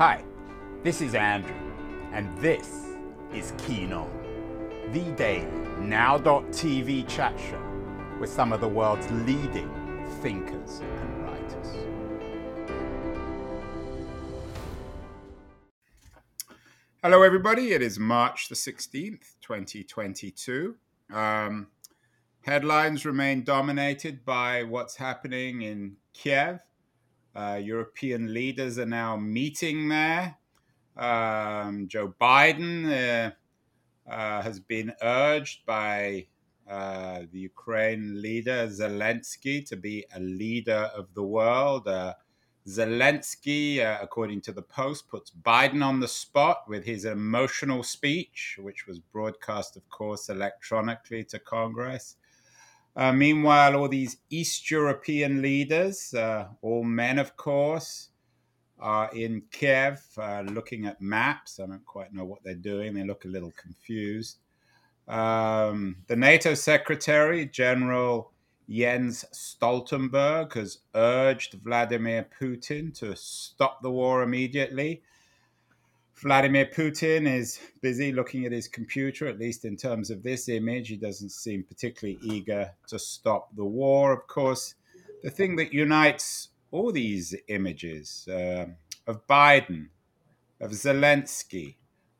Hi, this is Andrew, and this is Keen On, the daily now.tv chat show with some of the world's leading thinkers and writers. Hello, everybody. It is March the 16th, 2022. Um, headlines remain dominated by what's happening in Kiev European leaders are now meeting there. Um, Joe Biden uh, uh, has been urged by uh, the Ukraine leader Zelensky to be a leader of the world. Uh, Zelensky, uh, according to the Post, puts Biden on the spot with his emotional speech, which was broadcast, of course, electronically to Congress. Uh, meanwhile, all these East European leaders, uh, all men, of course, are in Kiev uh, looking at maps. I don't quite know what they're doing. They look a little confused. Um, the NATO Secretary General Jens Stoltenberg has urged Vladimir Putin to stop the war immediately. Vladimir Putin is busy looking at his computer, at least in terms of this image. He doesn't seem particularly eager to stop the war. Of course, the thing that unites all these images uh, of Biden, of Zelensky,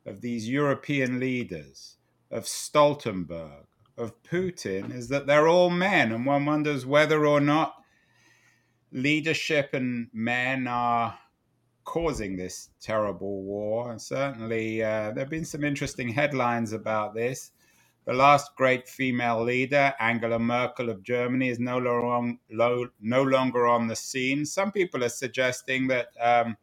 of these European leaders, of Stoltenberg, of Putin, is that they're all men. And one wonders whether or not leadership and men are causing this terrible war. And certainly, uh, there have been some interesting headlines about this. The last great female leader, Angela Merkel of Germany, is no longer on, no longer on the scene. Some people are suggesting that um,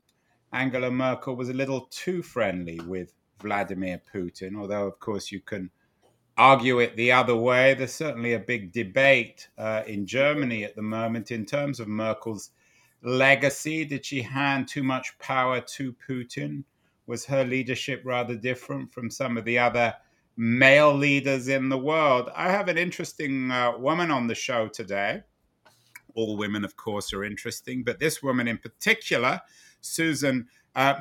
Angela Merkel was a little too friendly with Vladimir Putin, although, of course, you can argue it the other way. There's certainly a big debate uh, in Germany at the moment in terms of Merkel's legacy? Did she hand too much power to Putin? Was her leadership rather different from some of the other male leaders in the world? I have an interesting uh, woman on the show today. All women, of course, are interesting, but this woman in particular, Susan, uh,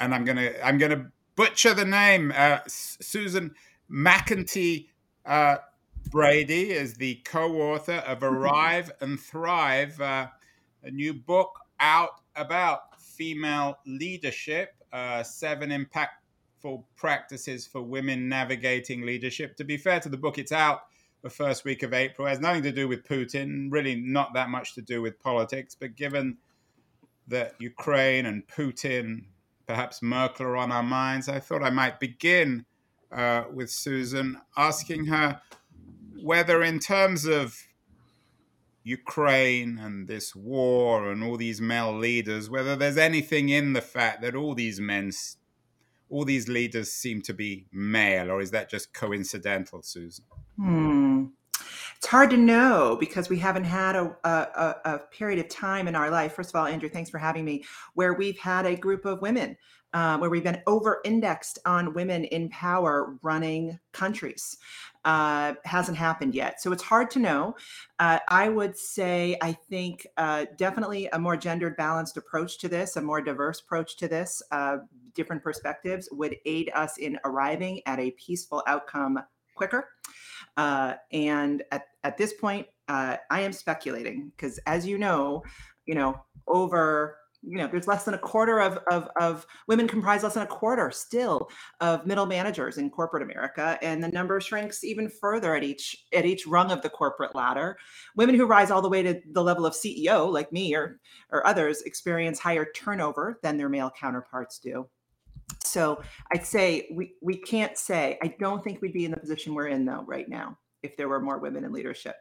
and I'm gonna I'm gonna butcher the name, uh, Susan McEntee. Uh, Brady is the co-author of Arrive and Thrive, uh, a new book out about female leadership, uh, seven impactful practices for women navigating leadership. To be fair to the book, it's out the first week of April. It has nothing to do with Putin, really not that much to do with politics. But given that Ukraine and Putin, perhaps Merkel are on our minds, I thought I might begin uh, with Susan, asking her whether, in terms of Ukraine and this war and all these male leaders, whether there's anything in the fact that all these men, all these leaders seem to be male, or is that just coincidental, Susan? Hmm. It's hard to know because we haven't had a, a, a, period of time in our life. First of all, Andrew, thanks for having me, where we've had a group of women uh, where we've been over indexed on women in power running countries. Uh, hasn't happened yet. So it's hard to know. Uh, I would say, I think uh, definitely a more gendered balanced approach to this, a more diverse approach to this, uh, different perspectives would aid us in arriving at a peaceful outcome quicker. Uh, and at, at this point, I am speculating because, as you know, you know, over you know there's less than a quarter of, of, of women comprise less than a quarter still of middle managers in corporate america and the number shrinks even further at each at each rung of the corporate ladder. Women who rise all the way to the level of ceo like me or or others experience higher turnover than their male counterparts do. So i'd say we we can't say i don't think we'd be in the position we're in though right now if there were more women in leadership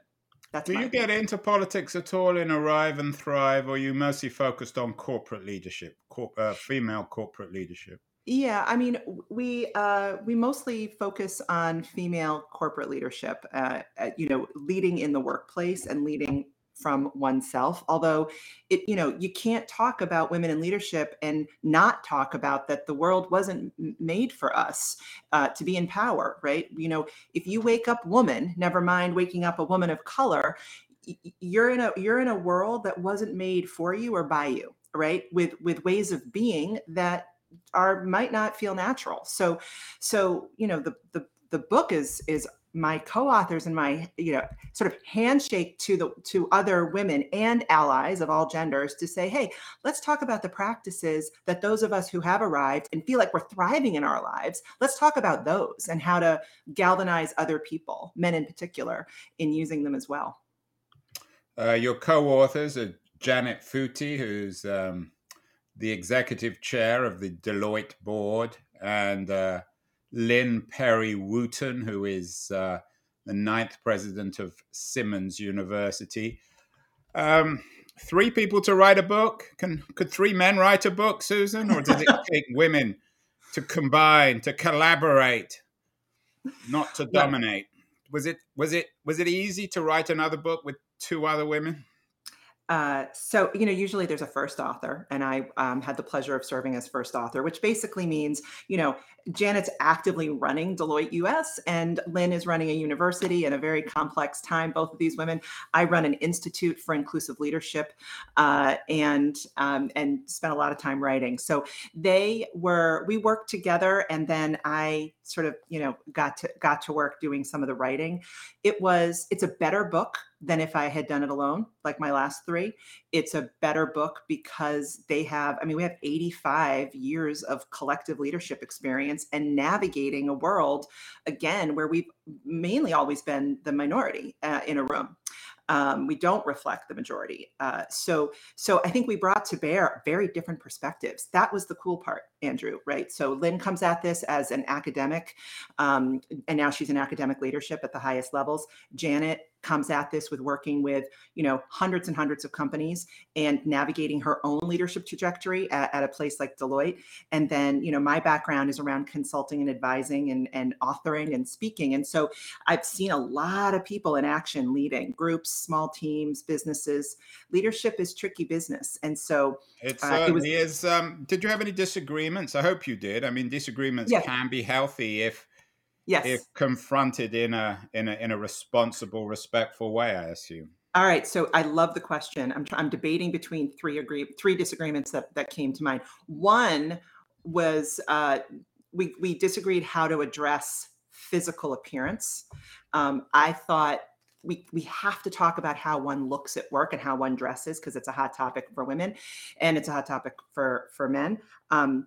that's Do you get into politics at all in Arrive and Thrive, or are you mostly focused on corporate leadership, cor- uh, female corporate leadership? Yeah, I mean, we uh, we mostly focus on female corporate leadership. Uh, you know, leading in the workplace and leading from oneself although it you know you can't talk about women in leadership and not talk about that the world wasn't made for us uh, to be in power right? You know if you wake up woman never mind waking up a woman of color you're in a you're in a world that wasn't made for you or by you right? With with ways of being that are might not feel natural. So so you know the the the book is is my co-authors and my you know sort of handshake to the to other women and allies of all genders to say hey let's talk about the practices that those of us who have arrived and feel like we're thriving in our lives let's talk about those and how to galvanize other people men in particular in using them as well. Uh, your co-authors are janet Foutty who's um, the executive chair of the deloitte board and uh, Lynn Perry Wooten, who is uh, the ninth president of Simmons University. Um, three people to write a book. Can could three men write a book, Susan, or does it take women to combine, to collaborate, not to dominate? Was it was it was it easy to write another book with two other women? Uh, so, you know, usually there's a first author, and I um, had the pleasure of serving as first author, which basically means, you know, Janet's actively running Deloitte US, and Lynn is running a university in a very complex time. Both of these women. I run an institute for inclusive leadership, uh, and um, and spent a lot of time writing. So they were we worked together, and then I sort of you know got to got to work doing some of the writing. It was it's a better book than if I had done it alone, like my last three. It's a better book because they have, I mean, we have 85 years of collective leadership experience and navigating a world, again, where we've mainly always been the minority uh, in a room. Um, we don't reflect the majority. Uh, so, so I think we brought to bear very different perspectives. That was the cool part, Andrew. Right. So Lynn comes at this as an academic, um, and now she's in academic leadership at the highest levels. Janet comes at this with working with you know hundreds and hundreds of companies and navigating her own leadership trajectory at, at, a place like deloitte. And then you know my background is around consulting and advising and, and authoring and speaking. And so i've seen a lot of people in action leading groups small teams businesses. Leadership is tricky business. And so it certainly uh, it was, is um, did you have any disagreements? I hope you did. I mean disagreements yes. can be healthy if yes. if confronted in a in a in a responsible respectful way i assume. All right so i love the question. I'm i'm debating between three agree three disagreements that that came to mind. One was uh we we disagreed how to address physical appearance. Um, i thought we we have to talk about how one looks at work and how one dresses because it's a hot topic for women and it's a hot topic for for men. Um,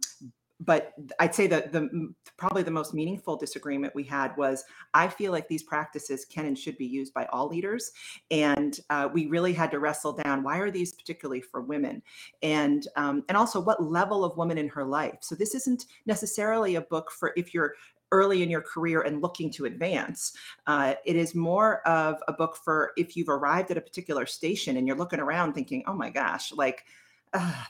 but I'd say that the probably the most meaningful disagreement we had was I feel like these practices can and should be used by all leaders, and uh, we really had to wrestle down why are these particularly for women, and um, and also what level of woman in her life. So this isn't necessarily a book for if you're early in your career and looking to advance. Uh, it is more of a book for if you've arrived at a particular station and you're looking around thinking, oh my gosh, like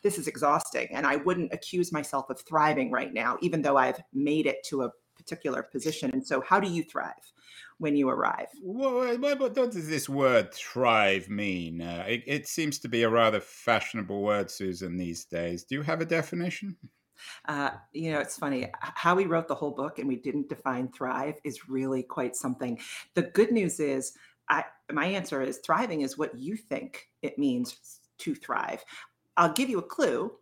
this is exhausting and I wouldn't accuse myself of thriving right now, even though I've made it to a particular position. And so, how do you thrive when you arrive? Well, what does this word thrive mean? Uh, it, it, seems to be a rather fashionable word, Susan, these days. Do you have a definition? Uh, you know, it's funny how we wrote the whole book and we didn't define thrive is really quite something. The good news is, I, my answer is thriving is what you think it means to thrive. I'll give you a clue.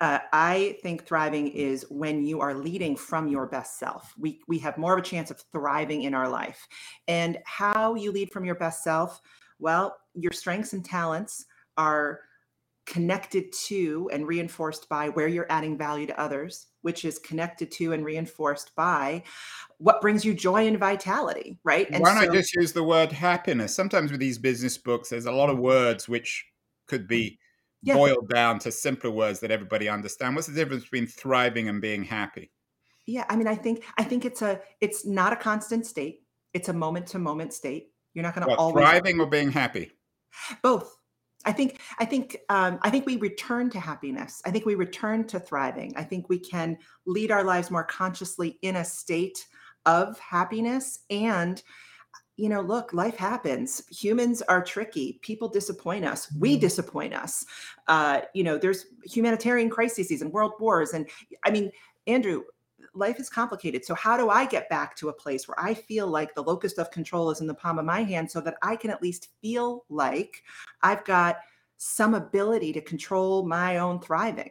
Uh, I think thriving is when you are leading from your best self. We we have more of a chance of thriving in our life. And how you lead from your best self? Well, your strengths and talents are connected to and reinforced by where you're adding value to others, which is connected to and reinforced by what brings you joy and vitality, right? And Why not so, just use the word happiness? Sometimes with these business books, there's a lot of words which could be yeah. boiled down to simpler words that everybody understand. What's the difference between thriving and being happy? Yeah i mean i think i think it's a it's not a constant state. It's a moment to moment state. You're not going to always thriving or being happy? Both. I think i think um, i think we return to happiness. I think we return to thriving. I think we can lead our lives more consciously in a state of happiness and you know, look, life happens. Humans are tricky. People disappoint us. We mm-hmm. disappoint us. Uh, you know, there's humanitarian crises and world wars. And I mean, Andrew, life is complicated. So, how do I get back to a place where I feel like the locus of control is in the palm of my hand so that I can at least feel like I've got some ability to control my own thriving.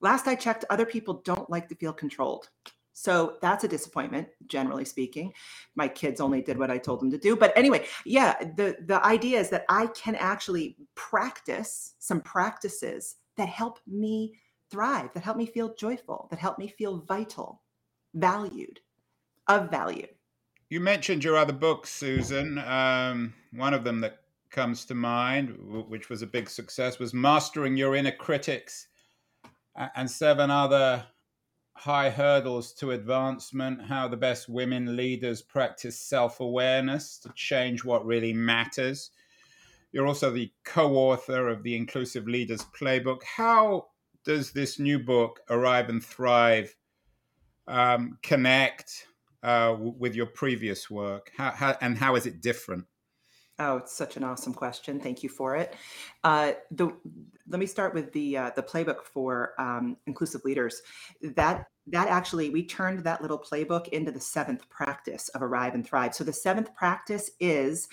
Last I checked, other people don't like to feel controlled. So that's a disappointment, generally speaking. My kids only did what I told them to do. But anyway, yeah, the, the idea is that I can actually practice some practices that help me thrive, that help me feel joyful, that help me feel vital, valued, of value. You mentioned your other books, Susan. Um, one of them that comes to mind, which was a big success, was Mastering Your Inner Critics, and seven other high hurdles to advancement, how the best women leaders practice self awareness to change what really matters. You're also the co author of the Inclusive Leaders Playbook. How does this new book, Arrive and Thrive, um, connect uh, with your previous work? How, how, and how is it different? Oh, it's such an awesome question. Thank you for it. Uh, the let me start with the uh, the playbook for um, inclusive leaders. That that actually we turned that little playbook into the seventh practice of Arrive and Thrive. So the seventh practice is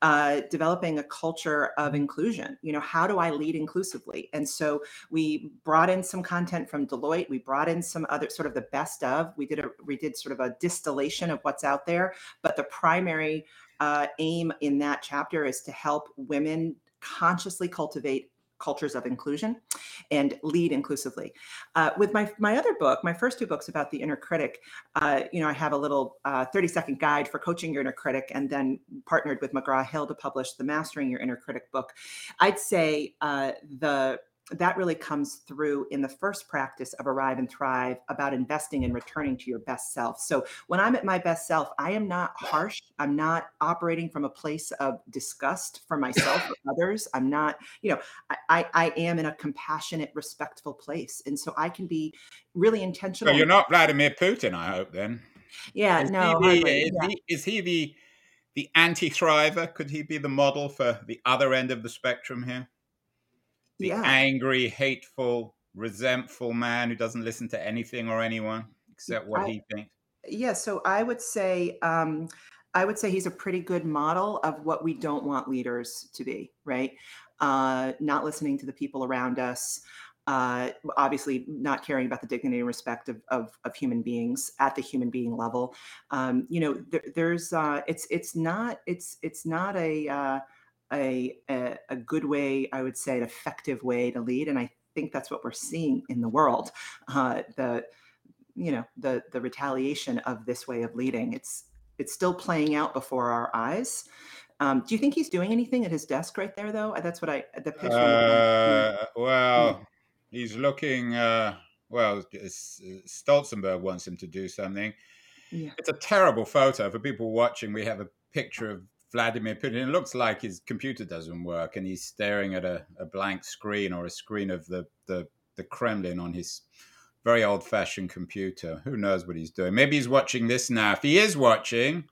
uh, developing a culture of inclusion. You know, how do I lead inclusively? And so we brought in some content from Deloitte. We brought in some other sort of the best of. We did a we did sort of a distillation of what's out there, but the primary uh, aim in that chapter is to help women consciously cultivate cultures of inclusion and lead inclusively. Uh, with my my other book, my first two books about the inner critic, uh, you know, I have a little uh, 30 second guide for coaching your inner critic, and then partnered with McGraw Hill to publish the Mastering Your Inner Critic book. I'd say uh, the that really comes through in the first practice of Arrive and Thrive about investing and returning to your best self. So when I'm at my best self, I am not harsh. I'm not operating from a place of disgust for myself or others. I'm not, you know, I, I am in a compassionate, respectful place. And so I can be really intentional. So you're not Vladimir Putin, I hope then. Yeah, is no. He the, is, yeah. He, is he the the anti-thriver? Could he be the model for the other end of the spectrum here? The yeah. angry, hateful, resentful man who doesn't listen to anything or anyone except what I, he thinks. Yeah, so I would say um, I would say he's a pretty good model of what we don't want leaders to be, right? Uh, not listening to the people around us, uh, obviously not caring about the dignity and respect of, of, of human beings at the human being level. Um, you know, there, there's uh, it's it's not it's it's not a uh, a, a, a good way, I would say, an effective way to lead. And I think that's what we're seeing in the world. Uh, the you know the the retaliation of this way of leading. It's it's still playing out before our eyes. Um, do you think he's doing anything at his desk right there, though? That's what I the picture. Uh, well, hmm. he's looking. Uh, well, Stoltenberg wants him to do something. Yeah. It's a terrible photo for people watching. We have a picture of Vladimir Putin. It looks like his computer doesn't work and he's staring at a, a blank screen or a screen of the, the, the Kremlin on his very old fashioned computer. Who knows what he's doing? Maybe he's watching this now. If he is watching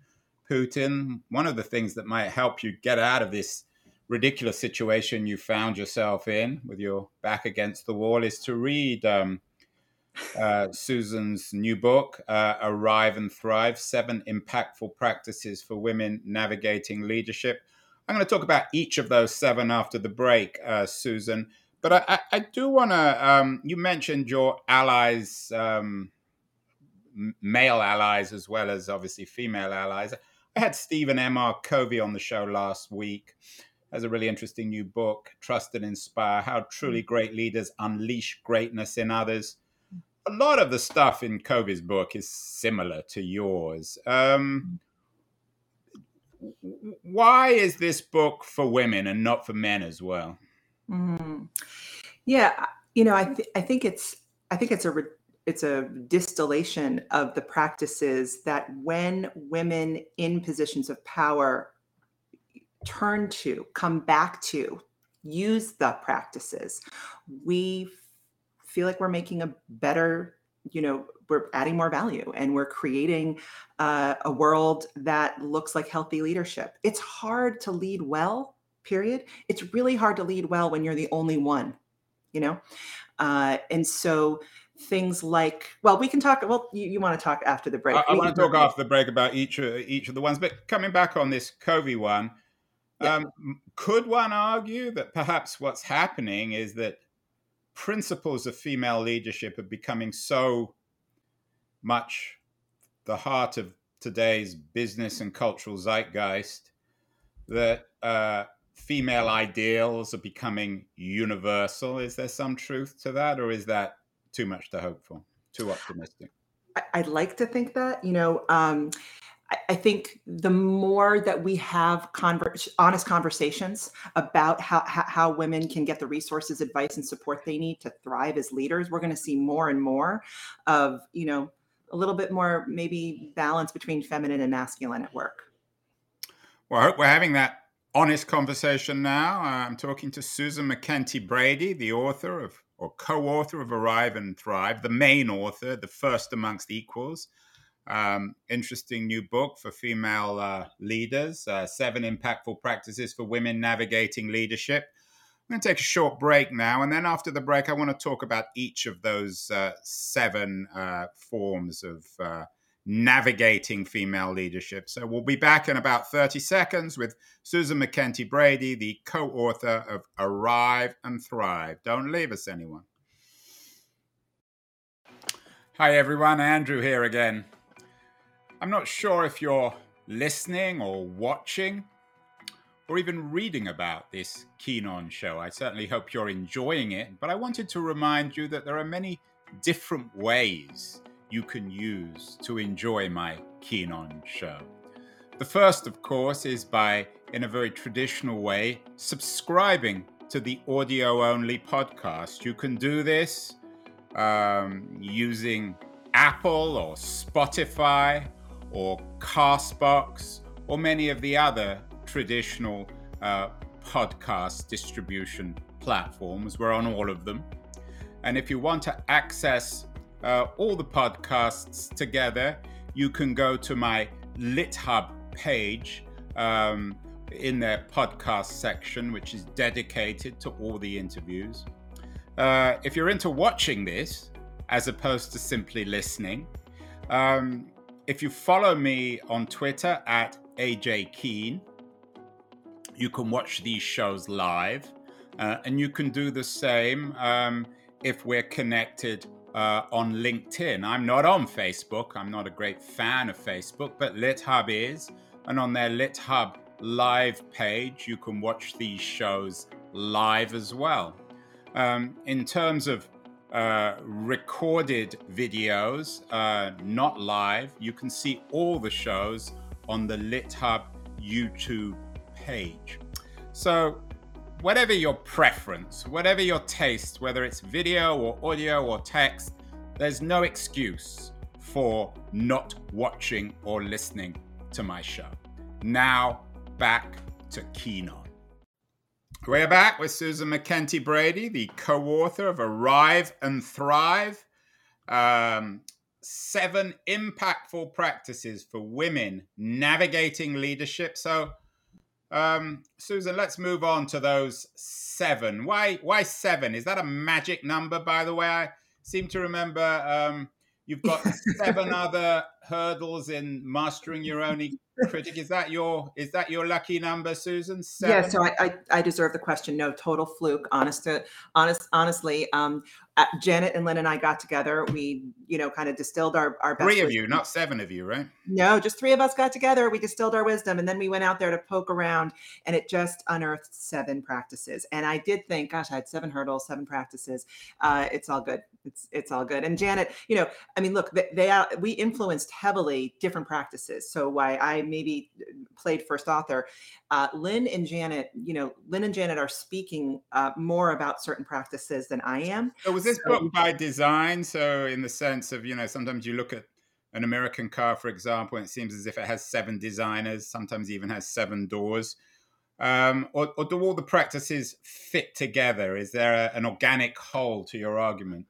Putin, one of the things that might help you get out of this ridiculous situation you found yourself in with your back against the wall is to read um, uh, Susan's new book, uh, Arrive and Thrive Seven Impactful Practices for Women Navigating Leadership. I'm going to talk about each of those seven after the break, uh, Susan. But I, I, I do want to, um, you mentioned your allies, um, male allies, as well as obviously female allies. I had Stephen M.R. Covey on the show last week. Has a really interesting new book, Trust and Inspire How Truly Great Leaders Unleash Greatness in Others a lot of the stuff in Covey's book is similar to yours. Um, why is this book for women and not for men as well? Mm. Yeah, you know, I th- I think it's I think it's a re- it's a distillation of the practices that when women in positions of power turn to, come back to, use the practices, we feel like we're making a better you know we're adding more value and we're creating uh, a world that looks like healthy leadership. It's hard to lead well period. It's really hard to lead well when you're the only one you know? Uh, and so things like well we can talk well you, you want to talk after the break. I, I want to talk after the break about each of each of the ones but coming back on this covey one Yeah. Um, could one argue that perhaps what's happening is that principles of female leadership are becoming so much the heart of today's business and cultural zeitgeist that uh, female ideals are becoming universal. Is there some truth to that, or is that too much to hope for? Too optimistic? I'd like to think that. You know, um, I think the more that we have conver- honest conversations about how, how women can get the resources, advice, and support they need to thrive as leaders, we're going to see more and more of you know a little bit more maybe balance between feminine and masculine at work. Well, I hope we're having that honest conversation now. I'm talking to Susan MacKenty Brady, the author of or co-author of Arrive and Thrive, the main author, the first amongst equals. Um, interesting new book for female uh, leaders, uh, seven impactful practices for women navigating leadership. I'm going to take a short break now, and then after the break, I want to talk about each of those uh, seven uh, forms of uh, navigating female leadership. So we'll be back in about 30 seconds with Susan MacKenty Brady, the co author of Arrive and Thrive. Don't leave us, anyone. Hi, everyone. Andrew here again. I'm not sure if you're listening or watching or even reading about this Keen On show. I certainly hope you're enjoying it, but I wanted to remind you that there are many different ways you can use to enjoy my Keen On show. The first, of course, is by, in a very traditional way, subscribing to the audio only podcast. You can do this um, using Apple or Spotify or Castbox or many of the other traditional uh, podcast distribution platforms. We're on all of them. And if you want to access uh, all the podcasts together, you can go to my LitHub page um, in their podcast section, which is dedicated to all the interviews. Uh, if you're into watching this, as opposed to simply listening, um, if you follow me on Twitter at AJ Keen, you can watch these shows live, uh, and you can do the same um, if we're connected uh, on LinkedIn. I'm not on Facebook. I'm not a great fan of Facebook, but LitHub is. And on their LitHub live page, you can watch these shows live as well. Um, in terms of uh, recorded videos, uh, not live, you can see all the shows on the LitHub YouTube page. So, whatever your preference, whatever your taste, whether it's video or audio or text, there's no excuse for not watching or listening to my show. Now, back to Keen On. We're back with Susan MacKenty Brady, the co author of Arrive and Thrive um, Seven Impactful Practices for Women Navigating Leadership. So, um, Susan, let's move on to those seven. Why why seven? Is that a magic number, by the way? I seem to remember um, you've got seven other hurdles in mastering your own critic. Is that your is that your lucky number, Susan? Seven? Yeah, so I, I, I deserve the question. No, total fluke. Honest to honest honestly, um, Janet and Lynn and I got together. We, you know, kind of distilled our our best three of wisdom. you, not seven of you, right? No, just three of us got together. We distilled our wisdom, and then we went out there to poke around, and it just unearthed seven practices. And I did think, gosh, I had seven hurdles, seven practices. Uh, it's all good. It's it's all good. And Janet, you know, I mean, look, they, they uh, we influenced heavily different practices. So why I maybe played first author, uh, Lynn and Janet, you know, Lynn and Janet are speaking uh, more about certain practices than I am. So was this book by design? So in the sense of, you know, sometimes you look at an American car, for example, and it seems as if it has seven designers, sometimes even has seven doors. Um, or, or, do all the practices fit together? Is there a, an organic whole to your argument?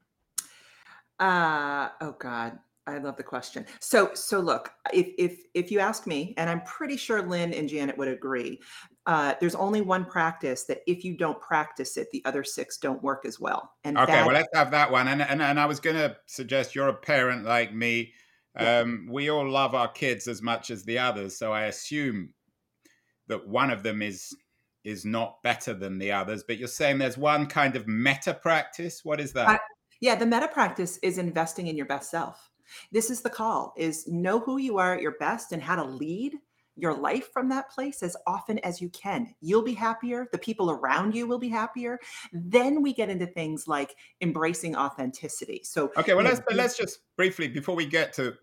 Uh, oh God. I love the question. So, so look, if if if you ask me, and I'm pretty sure Lynn and Janet would agree, uh, there's only one practice that if you don't practice it, the other six don't work as well. And okay, that, well, let's have that one. And and and I was going to suggest you're a parent like me. Yeah. Um, we all love our kids as much as the others, so I assume that one of them is is not better than the others, but you're saying there's one kind of meta practice. What is that? Yeah, the meta practice is investing in your best self. This is the call is know who you are at your best and how to lead your life from that place as often as you can. You'll be happier, the people around you will be happier. Then we get into things like embracing authenticity. So Okay, well let's let's just briefly before we get to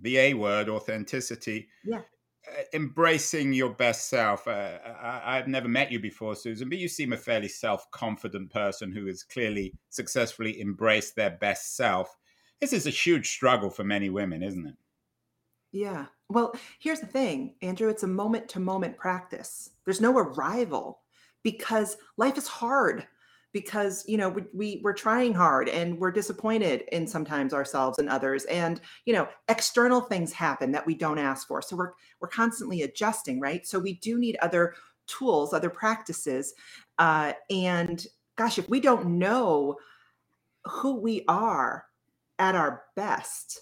the A word authenticity. Yeah. Uh, embracing your best self. Uh, I, have never met you before, Susan, but you seem a fairly self confident person who has clearly successfully embraced their best self. This is a huge struggle for many women, isn't it? Yeah. Well, here's the thing, Andrew, it's a moment to moment practice. There's no arrival because life is hard because you know we, we we're trying hard and we're disappointed in sometimes ourselves and others and you know external things happen that we don't ask for so we're we're constantly adjusting right so we do need other tools other practices uh, and gosh if we don't know who we are at our best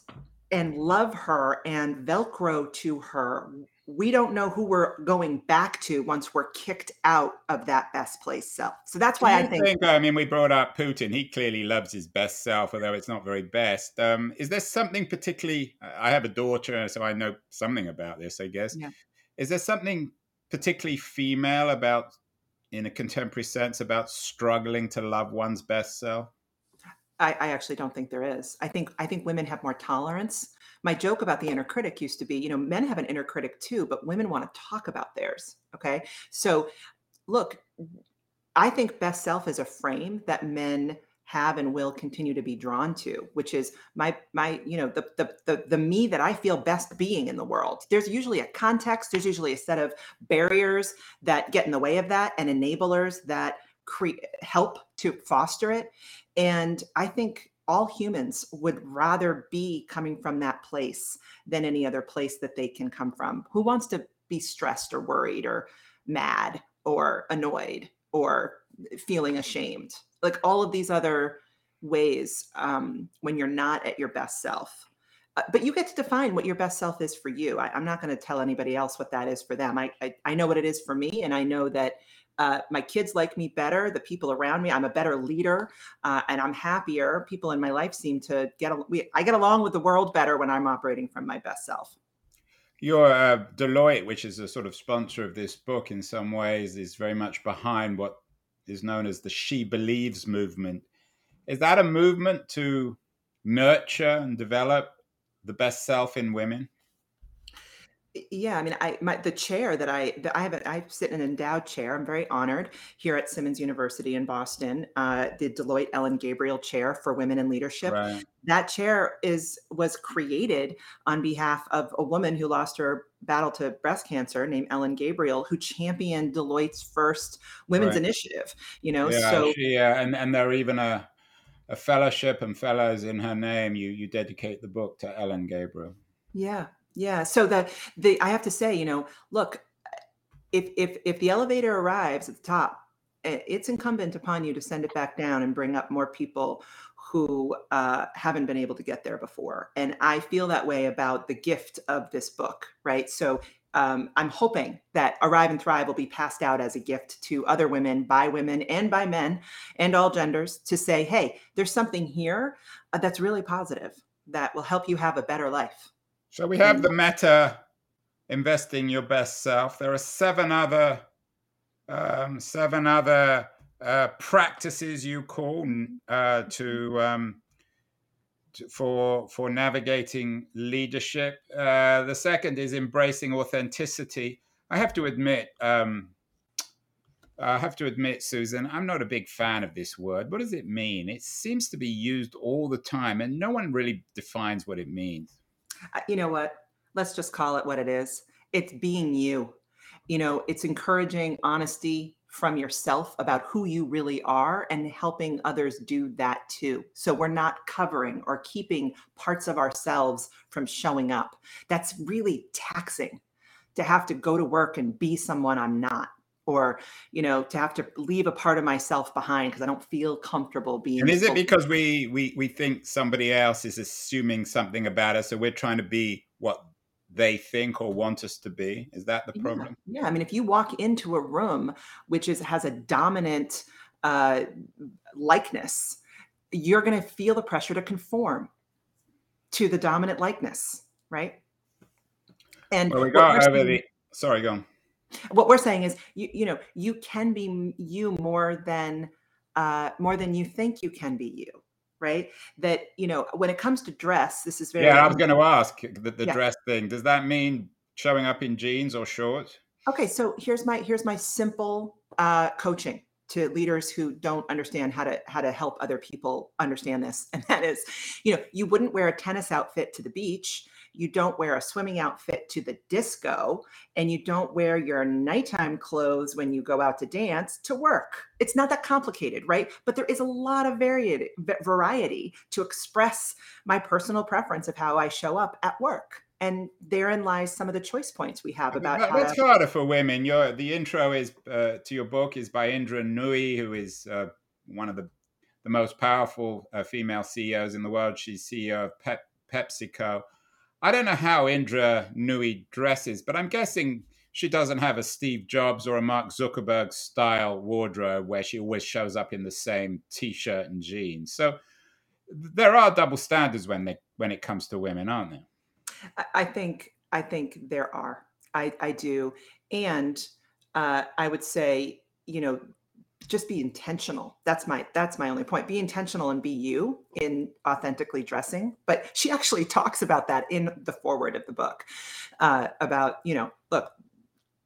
and love her and velcro to her we don't know who we're going back to once we're kicked out of that best place self. So that's why I think, think, I mean, we brought up Putin. He clearly loves his best self, although it's not very best. Um, is there something particularly? I have a daughter, so I know something about this. I guess. Yeah. Is there something particularly female about, in a contemporary sense, about struggling to love one's best self? I, I actually don't think there is. I think I think women have more tolerance my joke about the inner critic used to be, you know, men have an inner critic too, but women want to talk about theirs. Okay. So look, I think best self is a frame that men have and will continue to be drawn to which is my my you know the, the the the me that i feel best being in the world there's usually a context there's usually a set of barriers that get in the way of that and enablers that create help to foster it and i think all humans would rather be coming from that place than any other place that they can come from. Who wants to be stressed or worried or mad or annoyed or feeling ashamed? Like all of these other ways um, when you're not at your best self. Uh, but you get to define what your best self is for you. I, am not going to tell anybody else what that is for them. I, I, I know what it is for me, and I know that uh, my kids like me better the people around me i'm a better leader uh, and i'm happier. People in my life seem to get we, i get along with the world better when i'm operating from my best self. Your uh, deloitte which is a sort of sponsor of this book in some ways is very much behind what is known as the she believes movement. Is that a movement to nurture and develop the best self in women yeah, I mean, I my the chair that I that I have a, I sit in an endowed chair. I'm very honored here at Simmons University in Boston. Uh, the Deloitte Ellen Gabriel Chair for Women in Leadership. Right. That chair is was created on behalf of a woman who lost her battle to breast cancer, named Ellen Gabriel, who championed Deloitte's first women's right. initiative. You know, yeah, so yeah uh, and and there even a a fellowship and fellows in her name. You you dedicate the book to Ellen Gabriel. Yeah, yeah. So the the I have to say, you know, look, if if if the elevator arrives at the top, it's incumbent upon you to send it back down and bring up more people who uh, haven't been able to get there before. And I feel that way about the gift of this book, right? So um, I'm hoping that Arrive and Thrive will be passed out as a gift to other women, by women, and by men, and all genders to say, hey, there's something here uh, that's really positive that will help you have a better life. So we have the meta investing your best self. There are seven other um, seven other uh, practices you call uh, to, um, to, for for navigating leadership. Uh, the second is embracing authenticity. I have to admit, um, I have to admit, Susan, I'm not a big fan of this word. What does it mean? It seems to be used all the time, and no one really defines what it means you know what? Let's just call it what it is. It's being you. You know, it's encouraging honesty from yourself about who you really are and helping others do that too. So we're not covering or keeping parts of ourselves from showing up. That's really taxing to have to go to work and be someone I'm not or you know to have to leave a part of myself behind because i don't feel comfortable being and is it because we we we think somebody else is assuming something about us so we're trying to be what they think or want us to be. Is that the problem? Yeah, yeah. I mean, if you walk into a room which is has a dominant uh, likeness, you're going to feel the pressure to conform to the dominant likeness, right? And well, we got over the. Sorry, go on. What we're saying is, you you know, you can be you more than uh, more than you think you can be you right? That you know when it comes to dress this is very yeah i was going to ask the, the yeah. dress thing. Does that mean showing up in jeans or shorts? Okay so here's my here's my simple uh, coaching to leaders who don't understand how to how to help other people understand this and that is you know you wouldn't wear a tennis outfit to the beach you don't wear a swimming outfit to the disco, and you don't wear your nighttime clothes when you go out to dance to work. It's not that complicated, right? But there is a lot of variety, variety to express my personal preference of how I show up at work. And therein lies some of the choice points we have about that, that's to... harder for women. Your the intro is uh, to your book is by Indra Nooyi, who is uh, one of the the most powerful uh, female CEOs in the world. She's CEO of Pep, PepsiCo. I don't know how Indra Nooyi dresses, but I'm guessing she doesn't have a Steve Jobs or a Mark Zuckerberg style wardrobe where she always shows up in the same t-shirt and jeans. So there are double standards when they when it comes to women, aren't there? I think I think there are. I I do, and uh, I would say you know just be intentional. That's my that's my only point. Be intentional and be you in authentically dressing. But she actually talks about that in the foreword of the book uh, about you know look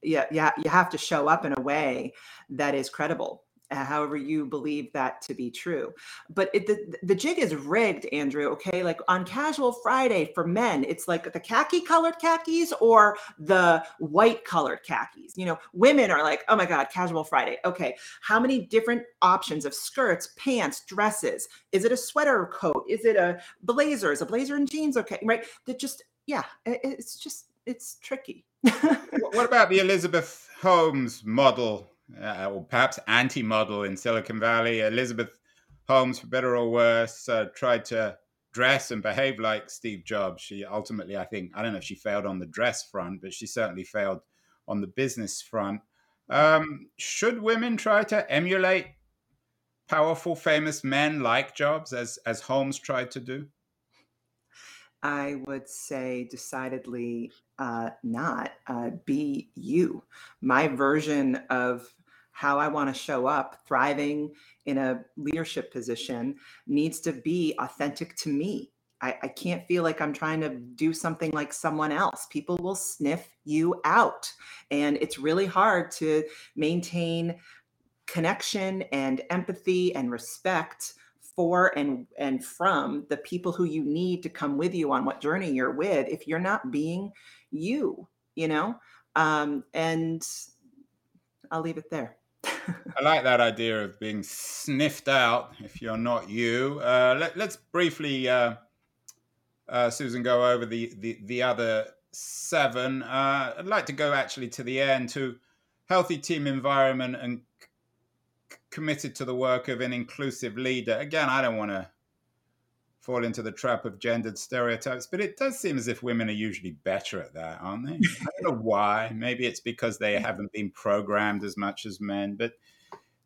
yeah yeah you have to show up in a way that is credible Uh, however you believe that to be true. But it, the, the jig is rigged, Andrew, okay? Like on Casual Friday for men, it's like the khaki colored khakis or the white colored khakis. You know, women are like, oh my God, Casual Friday. Okay, how many different options of skirts, pants, dresses? Is it a sweater coat? Is it a blazer? Is a blazer and jeans okay? Right? That just, yeah, it, it's just, it's tricky. what about the Elizabeth Holmes model uh, or perhaps anti-model in Silicon Valley. Elizabeth Holmes, for better or worse, uh, tried to dress and behave like Steve Jobs. She ultimately, I think, I don't know if she failed on the dress front, but she certainly failed on the business front. Um, should women try to emulate powerful, famous men like Jobs, as as Holmes tried to do? I would say decidedly uh, not. Uh, be you. My version of how I want to show up thriving in a leadership position needs to be authentic to me. I, I, can't feel like I'm trying to do something like someone else. People will sniff you out. And it's really hard to maintain connection and empathy and respect for and and from the people who you need to come with you on what journey you're with if you're not being you you know um, and i'll leave it there I like that idea of being sniffed out if you're not you. Uh, let, us briefly, uh, uh, Susan, go over the, the, the other seven. Uh, I'd like to go actually to the end to healthy team environment and c- committed to the work of an inclusive leader. Again, I don't want to fall into the trap of gendered stereotypes, but it does seem as if women are usually better at that, aren't they? I don't know why. Maybe it's because they haven't been programmed as much as men, but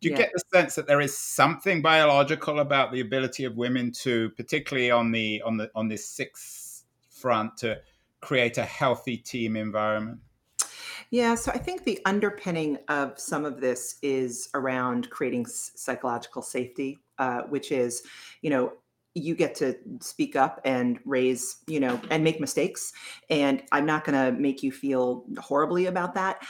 do you yeah. get the sense that there is something biological about the ability of women to particularly on the on the on this sixth front to create a healthy team environment yeah, so I think the underpinning of some of this is around creating psychological safety, uh, which is, you know, you get to speak up and raise, you know, and make mistakes. And I'm not going to make you feel horribly about that.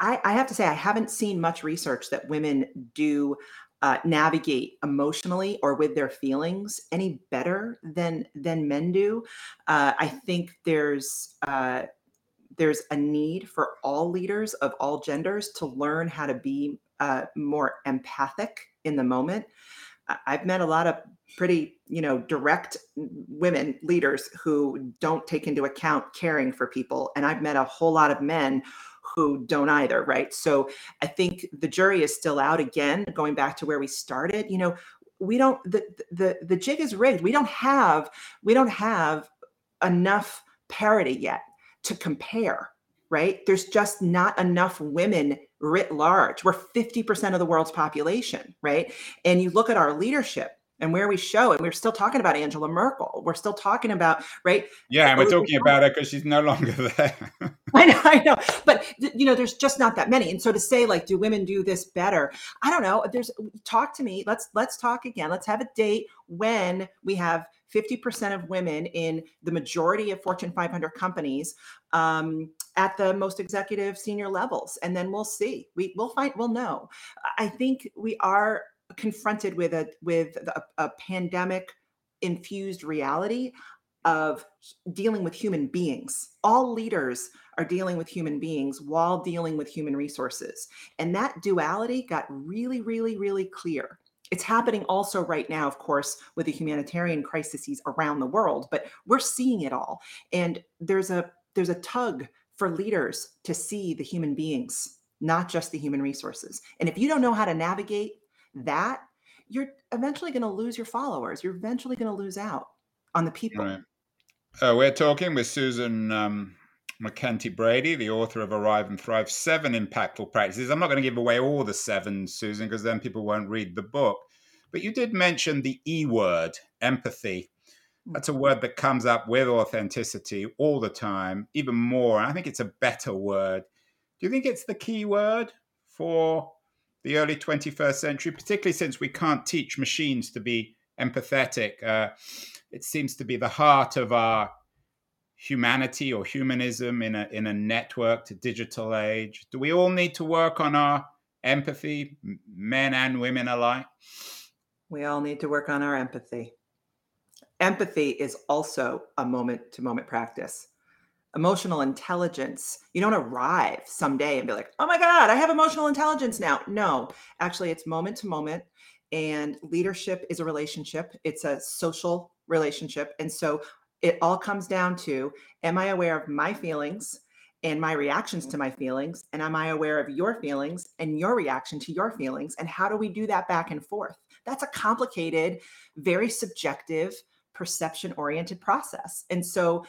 I, I, have to say, I haven't seen much research that women do uh, navigate emotionally or with their feelings any better than than men do. Uh, I think there's uh, there's a need for all leaders of all genders to learn how to be uh, more empathic in the moment. I've met a lot of pretty, you know, direct women leaders who don't take into account caring for people. And I've met a whole lot of men who don't either, right? So I think the jury is still out again, going back to where we started. You know, we don't the the the jig is rigged. We don't have we don't have enough parity yet to compare, right? There's just not enough women writ large. We're 50% of the world's population, right? And you look at our leadership and where we show and we're still talking about angela merkel. We're still talking about right? Yeah and we're talking about her because she's no longer there? I know i know. But you know there's just not that many. And so to say like do women do this better? I don't know. There's talk to me. Let's let's talk again. Let's have a date when we have 50% of women in the majority of Fortune 500 companies um, at the most executive senior levels, and then we'll see. We We will find. We'll know. I think we are confronted with a with a, a pandemic infused reality of dealing with human beings. All leaders are dealing with human beings while dealing with human resources. And that duality got really, really, really clear it's happening also right now, of course, with the humanitarian crises around the world, but we're seeing it all. And there's a there's a tug for leaders to see the human beings, not just the human resources. And if you don't know how to navigate that, you're eventually going to lose your followers. You're eventually going to lose out on the people. Right. Uh, we're talking with Susan um, MacKenty Brady, the author of Arrive and Thrive Seven Impactful Practices. I'm not going to give away all the seven, Susan, because then people won't read the book. But you did mention the E word, empathy. That's a word that comes up with authenticity all the time, even more. I think it's a better word. Do you think it's the key word for the early 21st century, particularly since we can't teach machines to be empathetic? Uh, it seems to be the heart of our humanity or humanism in a in a networked digital age? Do we all need to work on our empathy, men and women alike? We all need to work on our empathy. Empathy is also a moment to moment practice. Emotional intelligence, you don't arrive someday and be like, oh my God, I have emotional intelligence now. No, actually, it's moment to moment. And leadership is a relationship, it's a social relationship. And so it all comes down to am I aware of my feelings and my reactions to my feelings? And am I aware of your feelings and your reaction to your feelings? And how do we do that back and forth? That's a complicated, very subjective, perception oriented process. And so,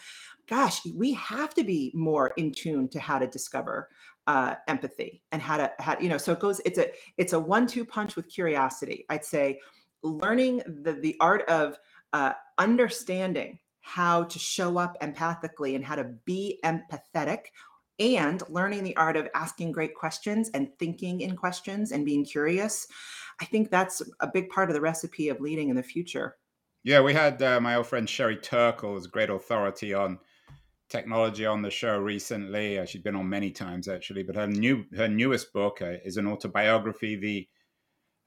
gosh, we have to be more in tune to how to discover uh, empathy and how to how you know so it goes it's a it's a one two punch with curiosity i'd say learning the the art of uh, understanding how to show up empathically and how to be empathetic and learning the art of asking great questions and thinking in questions and being curious. I think that's a big part of the recipe of leading in the future. Yeah, we had uh, my old friend Sherry Turkle, is a great authority on technology on the show recently. Uh, she's been on many times actually, but her new her newest book uh, is an autobiography, the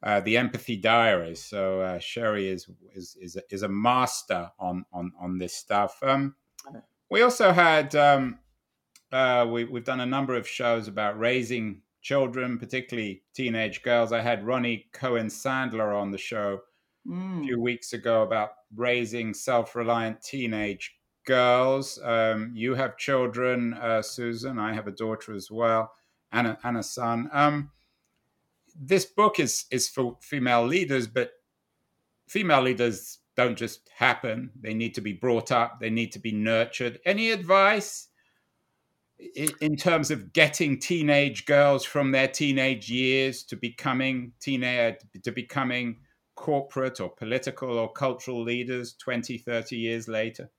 uh, the Empathy Diaries. So uh, Sherry is is is a, is a master on on on this stuff. Um, we also had um, uh, we, we've done a number of shows about raising children, particularly teenage girls. I had Roni Cohen Sandler on the show mm. a few weeks ago about raising self-reliant teenage girls. Um, you have children, uh, Susan. I have a daughter as well, and a, and a son. Um, this book is is for female leaders, but female leaders don't just happen. They need to be brought up. They need to be nurtured. Any advice in, in terms of getting teenage girls from their teenage years to becoming teenage to becoming corporate or political or cultural leaders 20 30 years later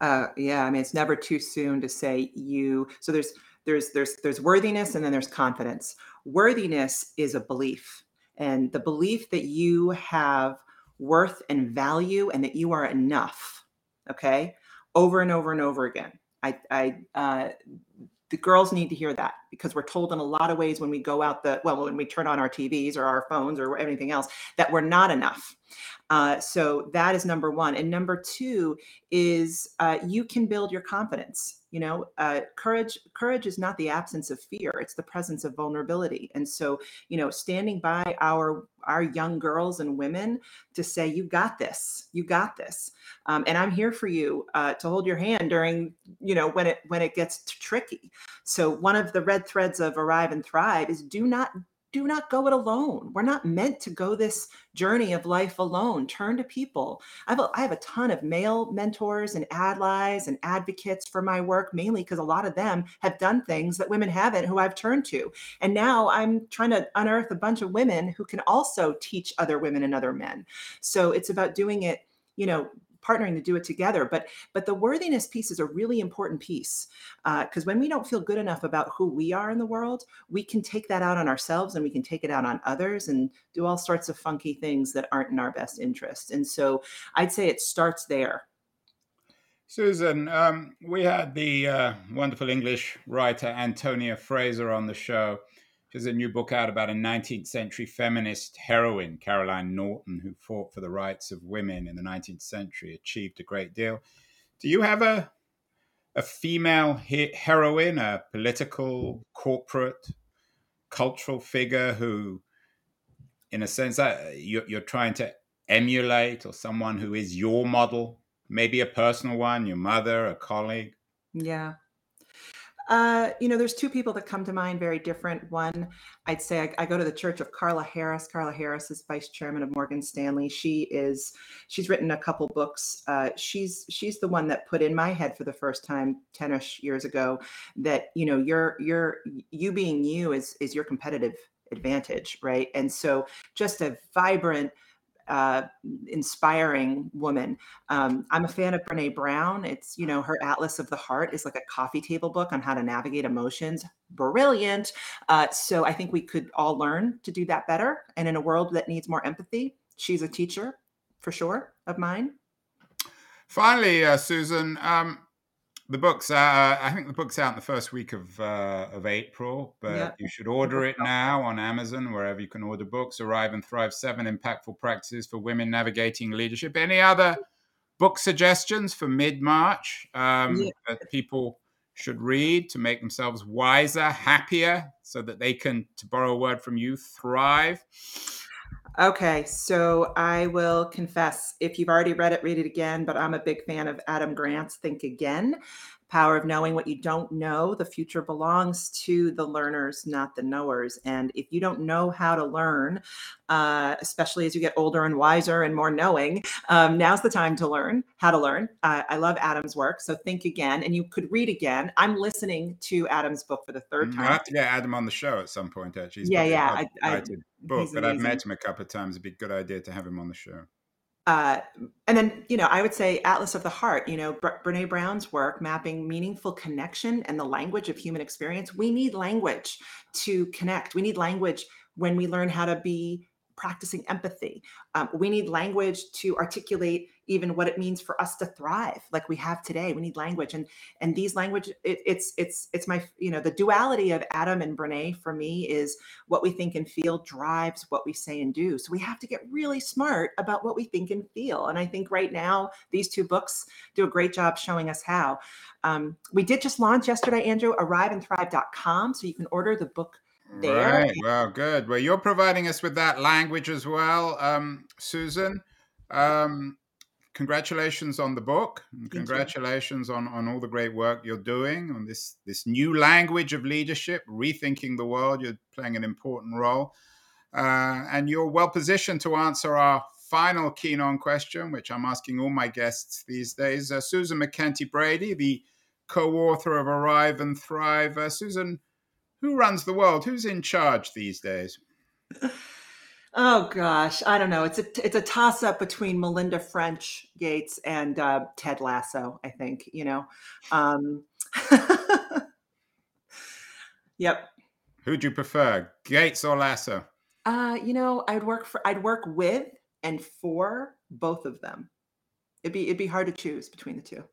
uh, yeah i mean it's never too soon to say you so there's there's there's there's worthiness and then there's confidence. Worthiness is a belief and the belief that you have worth and value and that you are enough okay over and over and over again. I i uh, the girls need to hear that because we're told in a lot of ways when we go out the well when we turn on our tvs or our phones or anything else that we're not enough. Uh, so that is number one. And number two is uh, you can build your confidence you know? Uh, courage courage is not the absence of fear it's the presence of vulnerability. And so you know standing by our our young girls and women to say you got this you got this. Um, and i'm here for you uh, to hold your hand during you know when it when it gets tricky. So one of the red threads of arrive and thrive is do not do not go it alone. We're not meant to go this journey of life alone. Turn to people. I have a, I have a ton of male mentors and allies and advocates for my work, mainly because a lot of them have done things that women haven't, who I've turned to. And now I'm trying to unearth a bunch of women who can also teach other women and other men. So it's about doing it you know partnering to do it together but but the worthiness piece is a really important piece because uh, when we don't feel good enough about who we are in the world we can take that out on ourselves and we can take it out on others and do all sorts of funky things that aren't in our best interest and so i'd say it starts there Susan, um, we had the uh, wonderful English writer Antonia Fraser on the show. There's a new book out about a 19th century feminist heroine, Caroline Norton, who fought for the rights of women in the 19th century, achieved a great deal. Do you have a a female he- heroine, a political, corporate, cultural figure who, in a sense, uh, you're trying to emulate, or someone who is your model, maybe a personal one, your mother, a colleague? Yeah. Uh, you know, there's two people that come to mind, very different. One, I'd say I, I, go to the church of Carla Harris. Carla Harris is vice chairman of Morgan Stanley. She is, she's written a couple books. Uh, she's she's the one that put in my head for the first time 10ish years ago that you know you're you're you being you is is your competitive advantage, right? And so just a vibrant uh, inspiring woman. Um, I'm a fan of Brene Brown. It's, you know, her Atlas of the Heart is like a coffee table book on how to navigate emotions. Brilliant. Uh, so I think we could all learn to do that better. And in a world that needs more empathy, she's a teacher for sure of mine. Finally, uh, Susan, um, the book's uh, I think the book's out in the first week of uh, of April, but yep. you should order it now on Amazon wherever you can order books. Arrive and Thrive: Seven Impactful Practices for Women Navigating Leadership. Any other book suggestions for mid March um, yeah. that people should read to make themselves wiser, happier, so that they can, to borrow a word from you, thrive? Okay, so I will confess if you've already read it, read it again. But I'm a big fan of Adam Grant's Think Again power of knowing what you don't know. The future belongs to the learners, not the knowers. And if you don't know how to learn, uh, especially as you get older and wiser and more knowing, um, now's the time to learn how to learn. Uh, I love Adam's work. So think again, and you could read again. I'm listening to Adam's book for the third mm, time. I have to get Adam on the show at some point, actually. He's yeah, yeah. I, I, book, but I've met him a couple of times. It'd be a good idea to have him on the show uh, and then you know i would say atlas of the heart you know brene brown's work mapping meaningful connection and the language of human experience we need language to connect we need language when we learn how to be practicing empathy. Um, we need language to articulate even what it means for us to thrive, like we have today. We need language, and and these language, it, it's it's it's my you know the duality of Adam and Brene for me is what we think and feel drives what we say and do. So we have to get really smart about what we think and feel. And I think right now these two books do a great job showing us how. Um, we did just launch yesterday, Andrew, arriveandthrive.com, so you can order the book there. Right. Well, good. Well, you're providing us with that language as well, um, Susan. Um, congratulations on the book. congratulations on, on all the great work you're doing on this this new language of leadership, rethinking the world. You're playing an important role, uh, and you're well positioned to answer our final keen on question, which I'm asking all my guests these days. Uh, Susan MacKenty Brady, the co-author of Arrive and Thrive. Uh, Susan who runs the world? Who's in charge these days? Oh gosh, I don't know. It's a it's a toss up between Melinda French Gates and uh, Ted Lasso. I think you know. Um, yep. Who'd you prefer, Gates or Lasso? Uh, you know, I'd work for I'd work with and for both of them. It'd be it'd be hard to choose between the two.